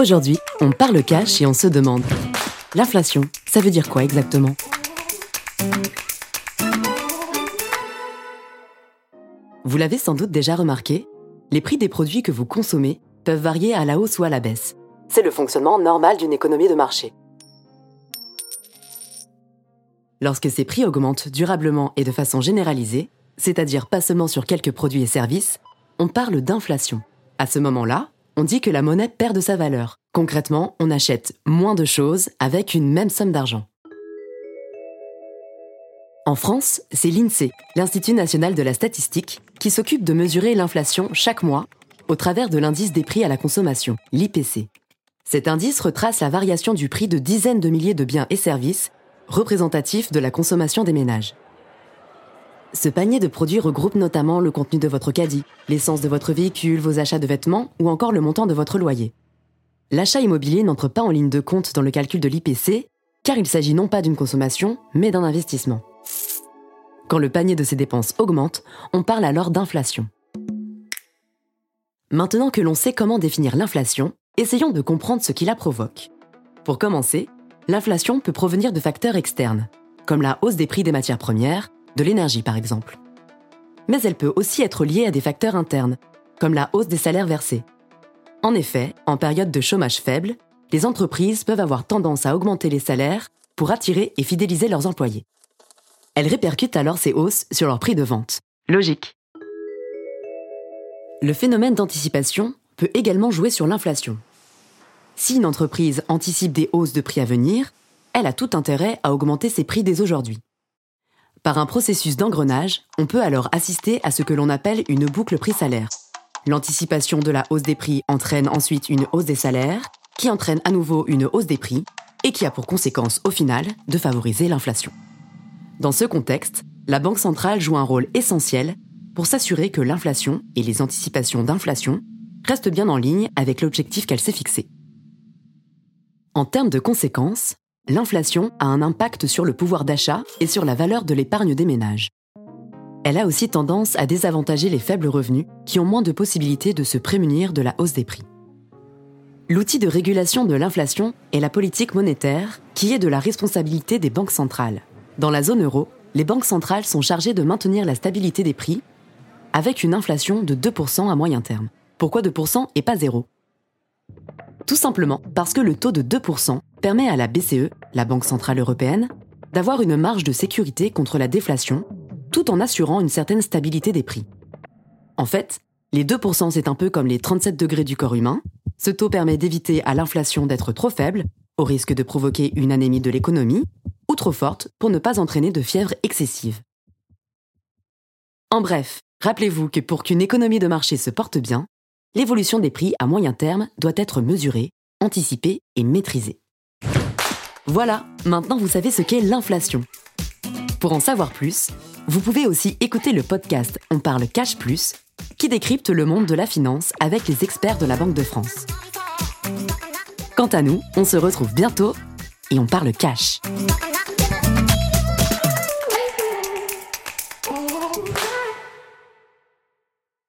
Aujourd'hui, on parle cash et on se demande l'inflation, ça veut dire quoi exactement? Vous l'avez sans doute déjà remarqué, les prix des produits que vous consommez peuvent varier à la hausse ou à la baisse. C'est le fonctionnement normal d'une économie de marché. Lorsque ces prix augmentent durablement et de façon généralisée, c'est-à-dire pas seulement sur quelques produits et services, on parle d'inflation. À ce moment-là, on dit que la monnaie perd de sa valeur. Concrètement, on achète moins de choses avec une même somme d'argent. En France, c'est l'INSEE, l'Institut national de la statistique, qui s'occupe de mesurer l'inflation chaque mois au travers de l'indice des prix à la consommation, l'IPC. Cet indice retrace la variation du prix de dizaines de milliers de biens et services représentatifs de la consommation des ménages. Ce panier de produits regroupe notamment le contenu de votre caddie, l'essence de votre véhicule, vos achats de vêtements ou encore le montant de votre loyer. L'achat immobilier n'entre pas en ligne de compte dans le calcul de l'IPC, car il s'agit non pas d'une consommation, mais d'un investissement. Quand le panier de ces dépenses augmente, on parle alors d'inflation. Maintenant que l'on sait comment définir l'inflation, essayons de comprendre ce qui la provoque. Pour commencer, l'inflation peut provenir de facteurs externes, comme la hausse des prix des matières premières, de l'énergie par exemple. Mais elle peut aussi être liée à des facteurs internes, comme la hausse des salaires versés. En effet, en période de chômage faible, les entreprises peuvent avoir tendance à augmenter les salaires pour attirer et fidéliser leurs employés. Elles répercutent alors ces hausses sur leur prix de vente. Logique. Le phénomène d'anticipation peut également jouer sur l'inflation. Si une entreprise anticipe des hausses de prix à venir, elle a tout intérêt à augmenter ses prix dès aujourd'hui. Par un processus d'engrenage, on peut alors assister à ce que l'on appelle une boucle prix-salaire. L'anticipation de la hausse des prix entraîne ensuite une hausse des salaires, qui entraîne à nouveau une hausse des prix, et qui a pour conséquence au final de favoriser l'inflation. Dans ce contexte, la Banque centrale joue un rôle essentiel pour s'assurer que l'inflation et les anticipations d'inflation restent bien en ligne avec l'objectif qu'elle s'est fixé. En termes de conséquences, l'inflation a un impact sur le pouvoir d'achat et sur la valeur de l'épargne des ménages. Elle a aussi tendance à désavantager les faibles revenus qui ont moins de possibilités de se prémunir de la hausse des prix. L'outil de régulation de l'inflation est la politique monétaire qui est de la responsabilité des banques centrales. Dans la zone euro, les banques centrales sont chargées de maintenir la stabilité des prix avec une inflation de 2% à moyen terme. Pourquoi 2% et pas 0 Tout simplement parce que le taux de 2% permet à la BCE, la Banque Centrale Européenne, d'avoir une marge de sécurité contre la déflation, tout en assurant une certaine stabilité des prix. En fait, les 2% c'est un peu comme les 37 degrés du corps humain. Ce taux permet d'éviter à l'inflation d'être trop faible, au risque de provoquer une anémie de l'économie, ou trop forte pour ne pas entraîner de fièvre excessive. En bref, rappelez-vous que pour qu'une économie de marché se porte bien, l'évolution des prix à moyen terme doit être mesurée, anticipée et maîtrisée. Voilà, maintenant vous savez ce qu'est l'inflation. Pour en savoir plus, vous pouvez aussi écouter le podcast On parle Cash Plus, qui décrypte le monde de la finance avec les experts de la Banque de France. Quant à nous, on se retrouve bientôt et on parle cash.